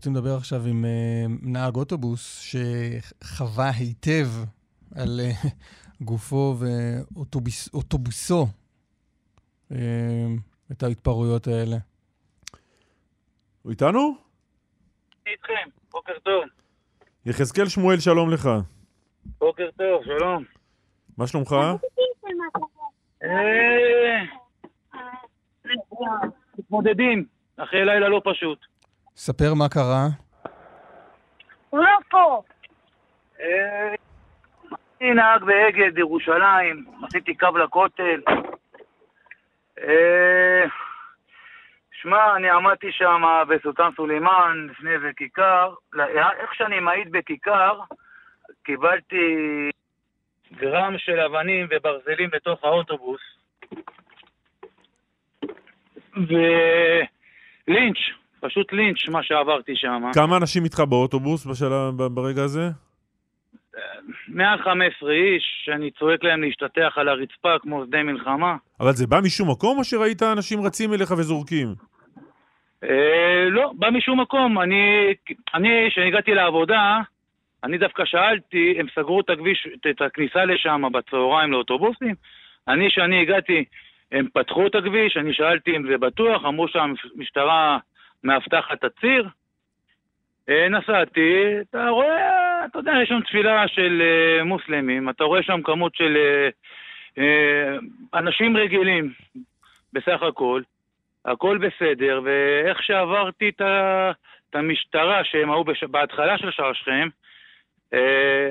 רוצים לדבר עכשיו עם נהג אוטובוס שחווה היטב על גופו ואוטובוסו את ההתפרעויות האלה. הוא איתנו? איתכם, בוקר טוב. יחזקאל שמואל, שלום לך. בוקר טוב, שלום. מה שלומך? אה, מתמודדים, אחרי לילה לא פשוט. ספר מה קרה. הוא לא פה. אה, אני נהג באגד ירושלים, עשיתי קו לכותל. אה, שמע, אני עמדתי שם בסולטן סולימאן, לפני איזה כיכר. איך שאני מעיד בכיכר, קיבלתי גרם של אבנים וברזלים בתוך האוטובוס. ולינץ', פשוט לינץ', מה שעברתי שם. כמה אנשים איתך באוטובוס בשלה, ברגע הזה? מעל 15 איש, שאני צועק להם להשתטח על הרצפה כמו שדה מלחמה. אבל זה בא משום מקום או שראית אנשים רצים אליך וזורקים? אה, לא, בא משום מקום. אני, אני, כשהגעתי לעבודה, אני דווקא שאלתי, הם סגרו את הכביש, את הכניסה לשם בצהריים לאוטובוסים. אני, כשאני הגעתי, הם פתחו את הכביש, אני שאלתי אם זה בטוח, אמרו שהמשטרה מאבטחת הציר. אה, נסעתי, אתה רואה, אתה יודע, יש שם תפילה של אה, מוסלמים, אתה רואה שם כמות של אה, אנשים רגילים בסך הכל, הכל בסדר, ואיך שעברתי את המשטרה שהם היו בהתחלה של שער שכם,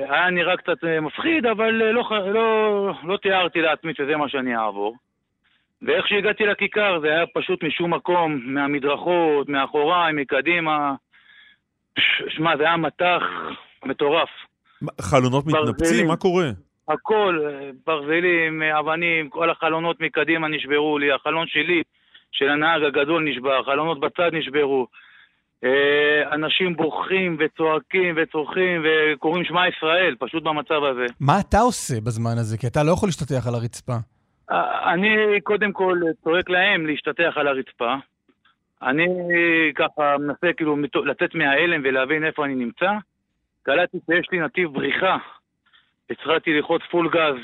היה נראה קצת מפחיד, אבל לא, לא, לא תיארתי לעצמי שזה מה שאני אעבור. ואיך שהגעתי לכיכר זה היה פשוט משום מקום, מהמדרכות, מאחוריי, מקדימה. שמע, זה היה מטח מטורף. חלונות מתנפצים? מה קורה? הכל, ברזלים, אבנים, כל החלונות מקדימה נשברו לי, החלון שלי, של הנהג הגדול נשבר, חלונות בצד נשברו. אה, אנשים בוכים וצועקים וצורכים וקוראים שמע ישראל, פשוט במצב הזה. מה אתה עושה בזמן הזה? כי אתה לא יכול להשתטח על הרצפה. אני קודם כל צועק להם להשתטח על הרצפה. אני ככה מנסה כאילו לצאת מההלם ולהבין איפה אני נמצא. קלטתי שיש לי נתיב בריחה. הצלחתי ללחוץ פול גז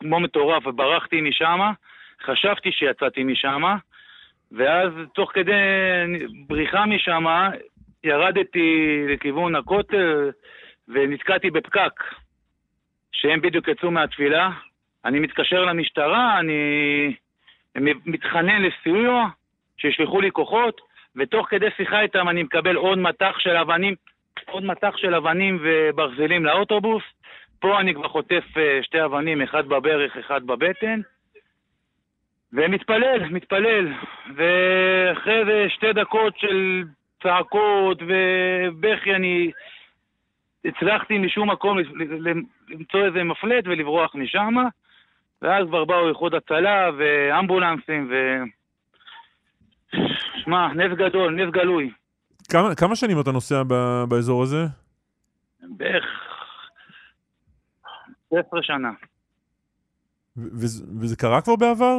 כמו מטורף וברחתי משם. חשבתי שיצאתי משם, ואז תוך כדי בריחה משם ירדתי לכיוון הכותל ונתקעתי בפקק. שהם בדיוק יצאו מהתפילה. אני מתקשר למשטרה, אני מתחנן לסיוע. שישלחו לי כוחות, ותוך כדי שיחה איתם אני מקבל עוד מטח של אבנים, עוד מטח של אבנים וברזלים לאוטובוס. פה אני כבר חוטף אה, שתי אבנים, אחד בברך, אחד בבטן. ומתפלל, מתפלל. ואחרי זה שתי דקות של צעקות ובכי, אני הצלחתי משום מקום למצוא איזה מפלט ולברוח משם. ואז כבר באו איחוד הצלה ואמבולנסים ו... שמע, נס גדול, נס גלוי. כמה, כמה שנים אתה נוסע ב, באזור הזה? בערך 16 שנה. וזה, וזה קרה כבר בעבר?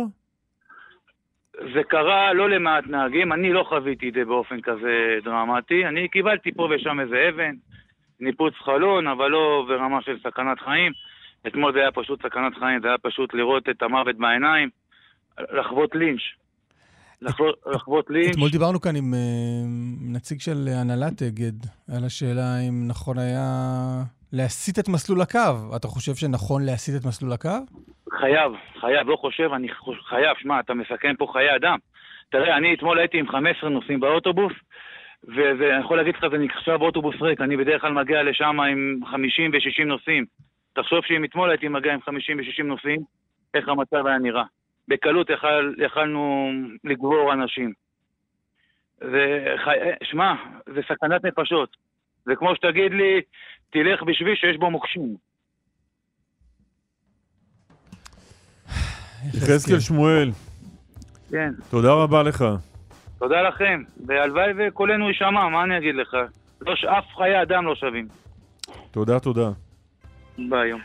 זה קרה לא למעט נהגים, אני לא חוויתי את זה באופן כזה דרמטי. אני קיבלתי פה ושם איזה אבן, ניפוץ חלון, אבל לא ברמה של סכנת חיים. אתמול זה היה פשוט סכנת חיים, זה היה פשוט לראות את המוות בעיניים, לחוות לינץ'. לחוות לינץ'. אתמול דיברנו כאן עם uh, נציג של הנהלת אגד על השאלה אם נכון היה להסיט את מסלול הקו. אתה חושב שנכון להסיט את מסלול הקו? חייב, חייב, לא חושב, אני חייב. שמע, אתה מסכן פה חיי אדם. תראה, אני אתמול הייתי עם 15 נוסעים באוטובוס, ואני יכול להגיד לך, זה נחשב אוטובוס ריק, אני בדרך כלל מגיע לשם עם 50 ו-60 נוסעים. תחשוב שאם אתמול הייתי מגיע עם 50 ו-60 נוסעים, איך המצב היה נראה. בקלות יכול, יכלנו לגבור אנשים. שמע, זה סכנת נפשות. זה כמו שתגיד לי, תלך בשביל שיש בו מוקשים. יחזקאל שמואל. כן. תודה רבה לך. תודה לכם, והלוואי וקולנו יישמע, מה אני אגיד לך? לא, אף חיי אדם לא שווים. תודה, תודה. Bye.